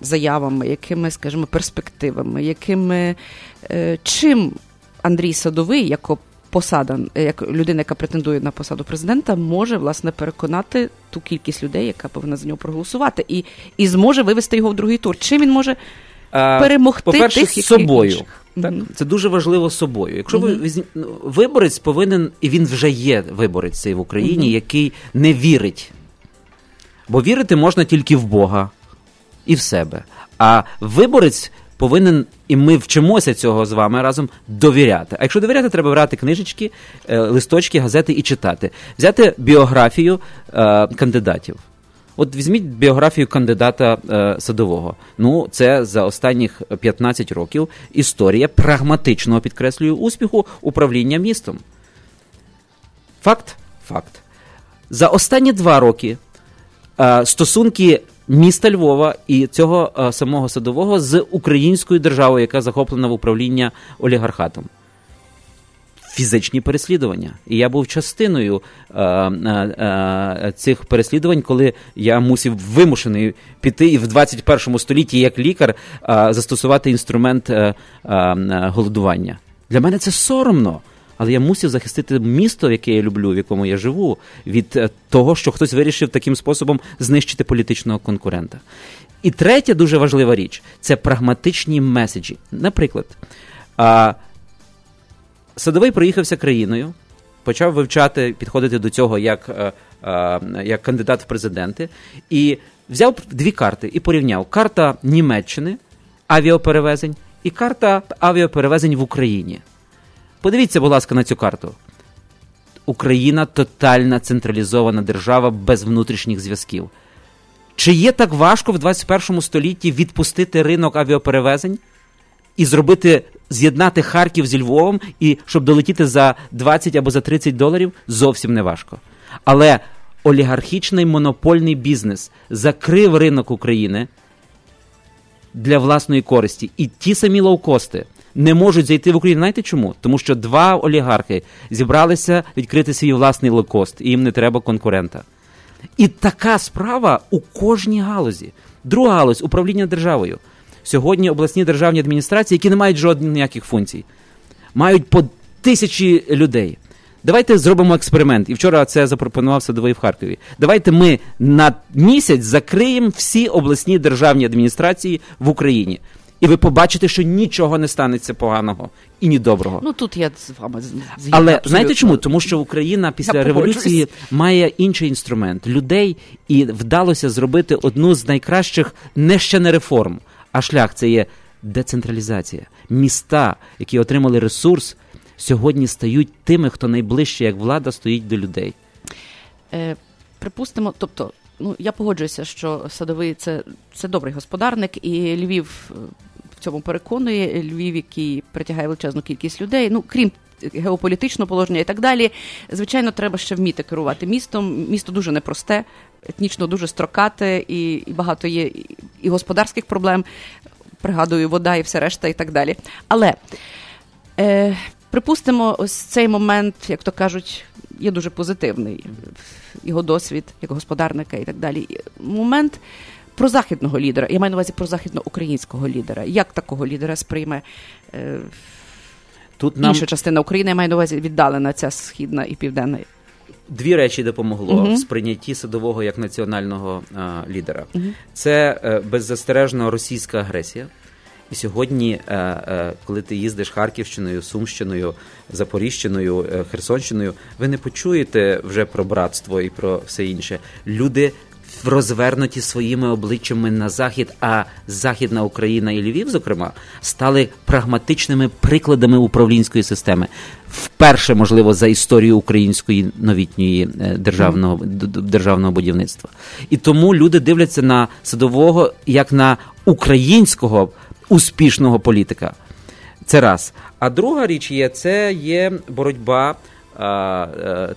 заявами, якими, скажімо, перспективами, якими е, чим Андрій Садовий, як посада, е, як людина, яка претендує на посаду президента, може власне переконати ту кількість людей, яка повинна за нього проголосувати, і, і зможе вивести його в другий тур? Чим він може перемогти По-перше, тих, з собою. інших? Так, Мгм. це дуже важливо з собою. Якщо ви ну, виборець повинен, і він вже є виборець цей в Україні, Мгм. який не вірить. Бо вірити можна тільки в Бога і в себе. А виборець повинен, і ми вчимося цього з вами разом довіряти. А якщо довіряти, треба брати книжечки, е, листочки, газети і читати. Взяти біографію е, кандидатів. От візьміть біографію кандидата е, садового. Ну, це за останніх 15 років історія прагматичного підкреслюю успіху управління містом. Факт? Факт. За останні два роки е, стосунки міста Львова і цього е, самого садового з українською державою, яка захоплена в управління олігархатом. Фізичні переслідування. І я був частиною е, е, е, цих переслідувань, коли я мусив вимушений піти і в 21 столітті як лікар е, застосувати інструмент е, голодування. Для мене це соромно. Але я мусив захистити місто, яке я люблю, в якому я живу, від е, того, що хтось вирішив таким способом знищити політичного конкурента. І третя дуже важлива річ це прагматичні меседжі. Наприклад, Садовий проїхався країною, почав вивчати, підходити до цього як, е, е, як кандидат в президенти, і взяв дві карти і порівняв: карта Німеччини авіаперевезень і карта авіаперевезень в Україні. Подивіться, будь ласка, на цю карту. Україна тотальна централізована держава без внутрішніх зв'язків. Чи є так важко в 21 столітті відпустити ринок авіаперевезень і зробити, з'єднати Харків зі Львовом, і щоб долетіти за 20 або за 30 доларів, зовсім не важко. Але олігархічний монопольний бізнес закрив ринок України для власної користі. І ті самі лоукости не можуть зайти в Україну. Знаєте чому? Тому що два олігархи зібралися відкрити свій власний лоукост, і їм не треба конкурента. І така справа у кожній галузі. Друга галузь управління державою. Сьогодні обласні державні адміністрації, які не мають жодних ніяких функцій, мають по тисячі людей. Давайте зробимо експеримент. І вчора це запропонував садовий в Харкові. Давайте ми на місяць закриємо всі обласні державні адміністрації в Україні. І ви побачите, що нічого не станеться поганого і ні доброго. Ну тут я з вами згідна Але абсолютно. знаєте чому? Тому що Україна після Я революції має інший інструмент людей, і вдалося зробити одну з найкращих не ще не реформ, а шлях це є децентралізація. Міста, які отримали ресурс, сьогодні стають тими, хто найближче, як влада, стоїть до людей. Е, припустимо, тобто, ну я погоджуюся, що садовий це, це добрий господарник, і Львів е, в цьому переконує. Львів, який притягає величезну кількість людей. Ну крім геополітичного положення і так далі. Звичайно, треба ще вміти керувати містом. Місто дуже непросте, етнічно дуже строкате, і, і багато є і, господарських проблем. Пригадую, вода і все решта, і так далі. Але е, припустимо, ось цей момент, як то кажуть, є дуже позитивний. Його досвід як господарника і так далі. Момент про західного лідера. Я маю на увазі про західноукраїнського лідера. Як такого лідера сприйме е, Тут нам інша частина України, я маю на увазі віддалена ця східна і південна. дві речі допомогло Мгм. в сприйнятті садового як національного а, лідера. Мгм. Це е, беззастережно російська агресія. І сьогодні, е, е, коли ти їздиш Харківщиною, Сумщиною, Запоріжчиною, е, Херсонщиною, ви не почуєте вже про братство і про все інше. Люди розвернуті своїми обличчями на захід, а Західна Україна і Львів, зокрема, стали прагматичними прикладами управлінської системи. Вперше, можливо, за історію української новітньої е, державного, державного будівництва. І тому люди дивляться на садового як на українського успішного політика. Це раз. А друга річ є, це є боротьба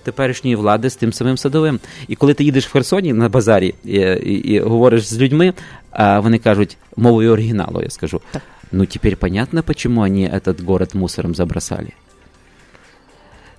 теперішньої влади з тим самим садовим. І коли ти їдеш в Херсоні на базарі і, і, і говориш з людьми, а вони кажуть мовою оригіналу, я скажу. ну теперь понятно, почему они этот город мусором забросали.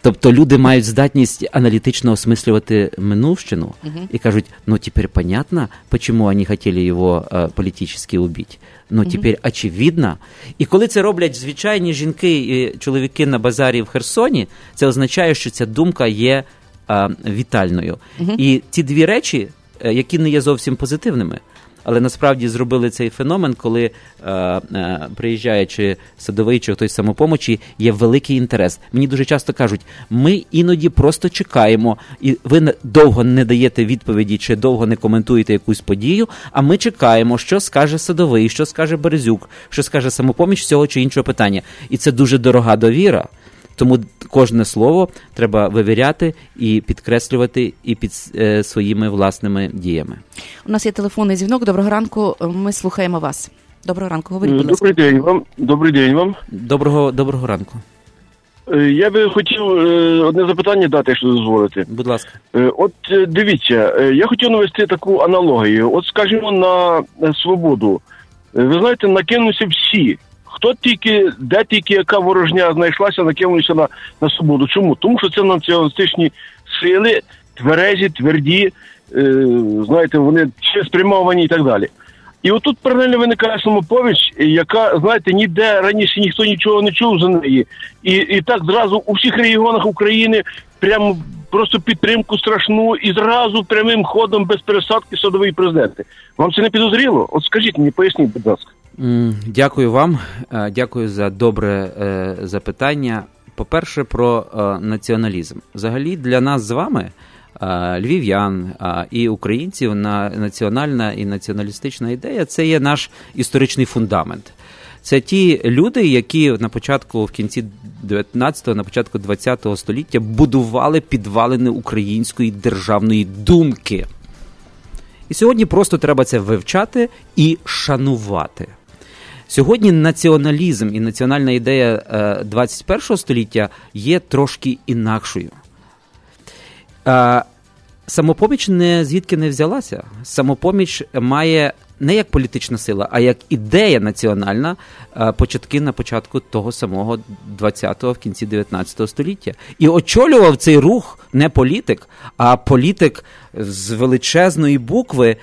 Тобто люди мають здатність аналітично осмислювати минувщину Мгм. і кажуть, ну тепер понятно, почему они хотели його е, політично убити. Ну тепер очевидно. І коли це роблять звичайні жінки і чоловіки на базарі в Херсоні, це означає, що ця думка є е, вітальною. Мгм. І ті дві речі, е, які не є зовсім позитивними. Але насправді зробили цей феномен, коли е, е, приїжджає чи садовий, чи хтось самопомочі, є великий інтерес. Мені дуже часто кажуть, ми іноді просто чекаємо, і ви довго не даєте відповіді, чи довго не коментуєте якусь подію. А ми чекаємо, що скаже садовий, що скаже Березюк, що скаже самопоміч цього чи іншого питання. І це дуже дорога довіра. Тому кожне слово треба вивіряти і підкреслювати і під е, своїми власними діями. У нас є телефонний дзвінок. Доброго ранку. Ми слухаємо вас. Доброго ранку. Говоріть, будь ласка. Добрий день вам. Добрий день вам. Доброго, доброго ранку. Е, Я би хотів е, одне запитання дати, якщо дозволите. Будь ласка. Е, От е, дивіться, е, я хотів навести таку аналогію. От скажімо, на свободу. Е, Ви знаєте, накинуться всі. Хто тільки, де тільки яка ворожня знайшлася, накинулися на, на свободу. Чому? Тому що це націоналістичні сили, тверезі, тверді, е, знаєте, вони ще спрямовані і так далі. І отут паралельно виникає самоповіч, яка, знаєте, ніде раніше ніхто нічого не чув за неї. І, і так зразу у всіх регіонах України прямо просто підтримку страшну і зразу прямим ходом без пересадки садовий президенти. Вам це не підозріло? От скажіть мені, поясніть, будь ласка. Дякую вам. Е, Дякую за добре е, запитання. По-перше, про е, націоналізм. Взагалі, для нас з вами, львів'ян і українців, на національна і націоналістична ідея це є наш історичний фундамент. Це ті люди, які на початку, в кінці 19-го, на початку 20-го століття будували підвалини української державної думки. І сьогодні просто треба це вивчати і шанувати. Сьогодні націоналізм і національна ідея е, 21 століття є трошки інакшою. Е, Самопоміч не звідки не взялася. Самопоміч має не як політична сила, а як ідея національна е, початки на початку того самого 20-го, в кінці 19 століття. І очолював цей рух не політик, а політик з величезної букви,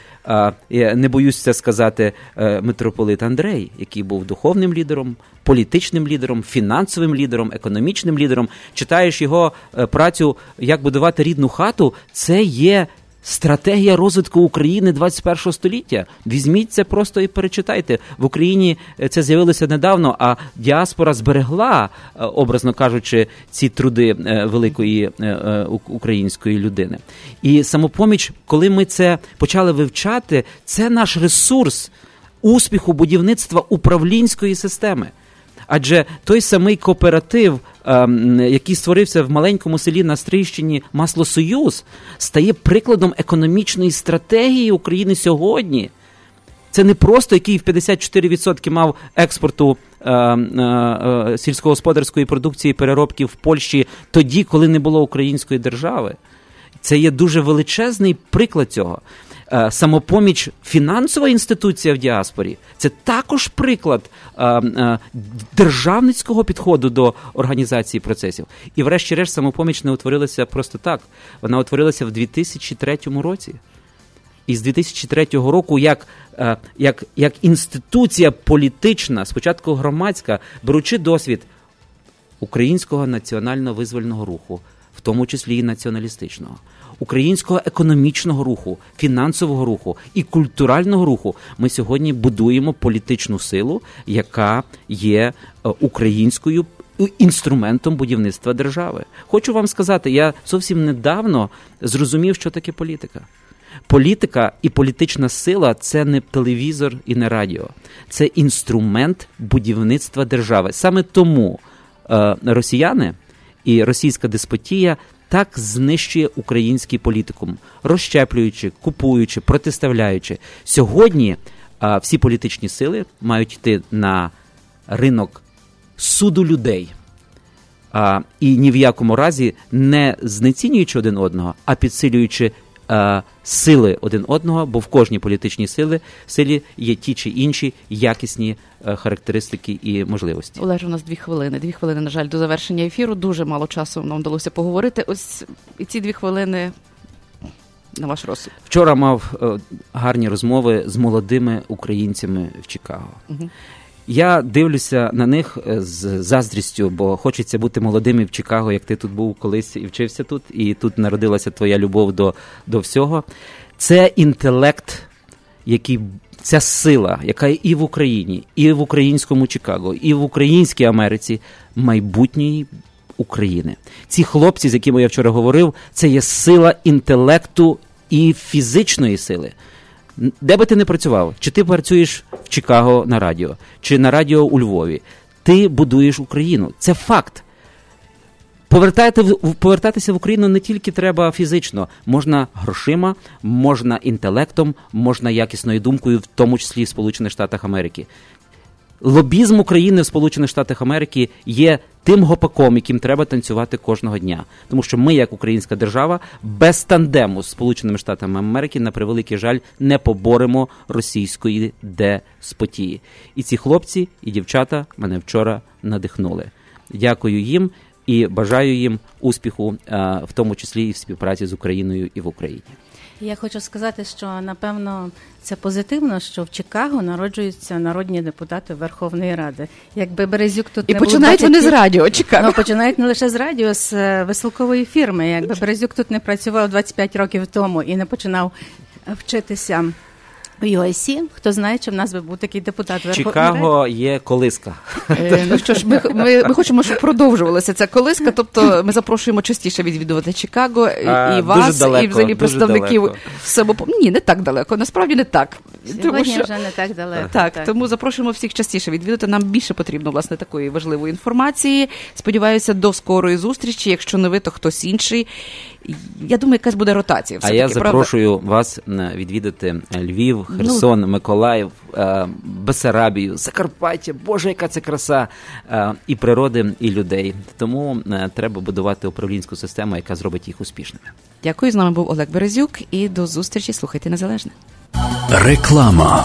я не боюсь це сказати, е, митрополит Андрей, який був духовним лідером, політичним лідером, фінансовим лідером, економічним лідером. Читаєш його е, працю, як будувати рідну хату, це є. Стратегія розвитку України 21 століття. Візьміть це просто і перечитайте. В Україні е, це з'явилося недавно, а діаспора зберегла, е, образно кажучи, ці труди е, великої української людини. І самопоміч, коли ми це почали вивчати, це наш ресурс успіху будівництва управлінської системи. Адже той самий кооператив, який створився в маленькому селі на Стрийщині Маслосоюз, стає прикладом економічної стратегії України сьогодні. Це не просто який в 54% мав експорту е, е, е, сільськогосподарської продукції переробки в Польщі тоді, коли не було української держави. Це є дуже величезний приклад цього. Е, Самопоміч фінансова інституція в діаспорі це також приклад е, е, державницького підходу до організації процесів. І, врешті-решт, самопоміч не утворилася просто так. Вона утворилася в 2003 році. І з 2003 року, як, як, як інституція політична, спочатку громадська, беручи досвід українського національно визвольного руху, в тому числі і націоналістичного, українського економічного руху, фінансового руху і культурального руху, ми сьогодні будуємо політичну силу, яка є е, українською інструментом будівництва держави. Хочу вам сказати, я зовсім недавно зрозумів, що таке політика. Політика і політична сила це не телевізор і не радіо, це інструмент будівництва держави. Саме тому е, росіяни і російська деспотія так знищує український політикум, розщеплюючи, купуючи, протиставляючи. Сьогодні А, всі політичні сили мають йти на ринок суду людей. А, і ні в якому разі не знецінюючи один одного, а підсилюючи е, сили один одного, бо в кожній політичній сили силі є ті чи інші якісні е, характеристики і можливості. Олеж, у нас дві хвилини. Дві хвилини, на жаль, до завершення ефіру. Дуже мало часу нам вдалося поговорити. Ось і ці дві хвилини на ваш розсуд. Вчора мав е, гарні розмови з молодими українцями в Чикаго. Угу. Я дивлюся на них е, з заздрістю, бо хочеться бути молодим і в Чикаго, як ти тут був колись і вчився тут, і тут народилася твоя любов до, до всього. Це інтелект, який. Ця сила, яка і в Україні, і в українському Чикаго, і в українській Америці майбутньої України. Ці хлопці, з якими я вчора говорив, це є сила інтелекту і фізичної сили. Де би ти не працював, чи ти працюєш в Чикаго на радіо, чи на радіо у Львові, ти будуєш Україну. Це факт. Повертати, повертатися в Україну не тільки треба фізично, можна грошима, можна інтелектом, можна якісною думкою, в тому числі в Сполучених Штатах Америки. Лобізм України в Сполучених Штатах Америки є тим гопаком, яким треба танцювати кожного дня. Тому що ми, як українська держава, без тандему з Сполученими Штатами Америки, на превеликий жаль, не поборемо російської деспотії. І ці хлопці і дівчата мене вчора надихнули. Дякую їм і бажаю їм успіху, в тому числі і в співпраці з Україною і в Україні. Я хочу сказати, що напевно це позитивно, що в Чикаго народжуються народні депутати Верховної Ради. Якби Березюк тут і не починають був 20... вони з радіо. Чикаго. Ну, починають не лише з радіо, з висилкової фірми. Якби Березюк тут не працював 25 років тому і не починав вчитися в UIC, хто знає, чи в нас би був такий депутат Верховної Чикаго є колиска. Е, ну що ж, ми, ми, ми хочемо, щоб продовжувалася ця колиска. Тобто ми запрошуємо частіше відвідувати Чикаго А, і вас, далеко, і взагалі представників далеко. Ні, не так далеко. Насправді не так. Сьогодні вже не так далеко. Так, так. тому запрошуємо всіх частіше відвідати. Нам більше потрібно власне такої важливої інформації. Сподіваюся, до скорої зустрічі. Якщо не ви, то хтось інший. Я думаю, якась буде ротація. А Все я таки, запрошую вас е, відвідати Львів, Херсон, Миколаїв, е, Бесарабію, Закарпаття. Боже, яка це краса е, і природи, і людей. Тому е, треба будувати управлінську систему, яка зробить їх успішними. Дякую. З нами був Олег Березюк. І до зустрічі. Слухайте незалежне. Реклама.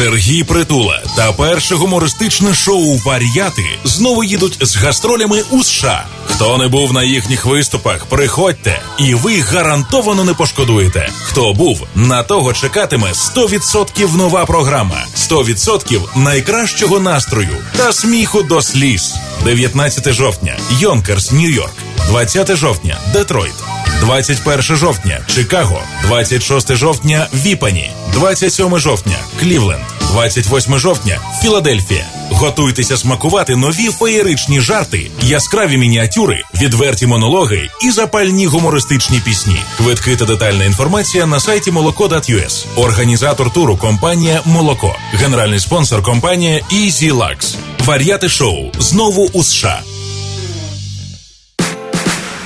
Сергій Притула та перше гумористичне шоу Вар'яти знову їдуть з гастролями у США. Хто не був на їхніх виступах, приходьте, і ви гарантовано не пошкодуєте. Хто був, на того чекатиме 100% нова програма, 100% найкращого настрою та сміху до сліз. 19 жовтня, Йонкерс, Нью-Йорк. 20 жовтня, Детройт. 21 жовтня Чикаго, 26 жовтня Віппані, 27 жовтня Клівленд, 28 жовтня Філадельфія. Готуйтеся смакувати нові феєричні жарти, яскраві мініатюри, відверті монологи і запальні гумористичні пісні. Квитки та детальна інформація на сайті moloko.us. Організатор туру компанія Молоко. Генеральний спонсор компанія «Easy Lux». Вар'яти шоу знову у США.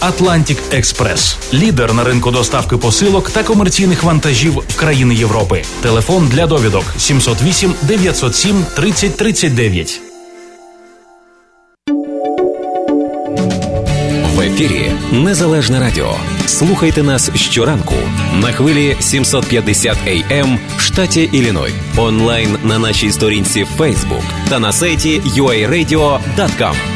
Atlantic Express. лідер на ринку доставки посилок та комерційних вантажів в країни Європи. Телефон для довідок 708 907 30 39. В ефірі Незалежне Радіо. Слухайте нас щоранку на хвилі 750 AM в штаті Ілліной. Онлайн на нашій сторінці Facebook та на сайті uaradio.com.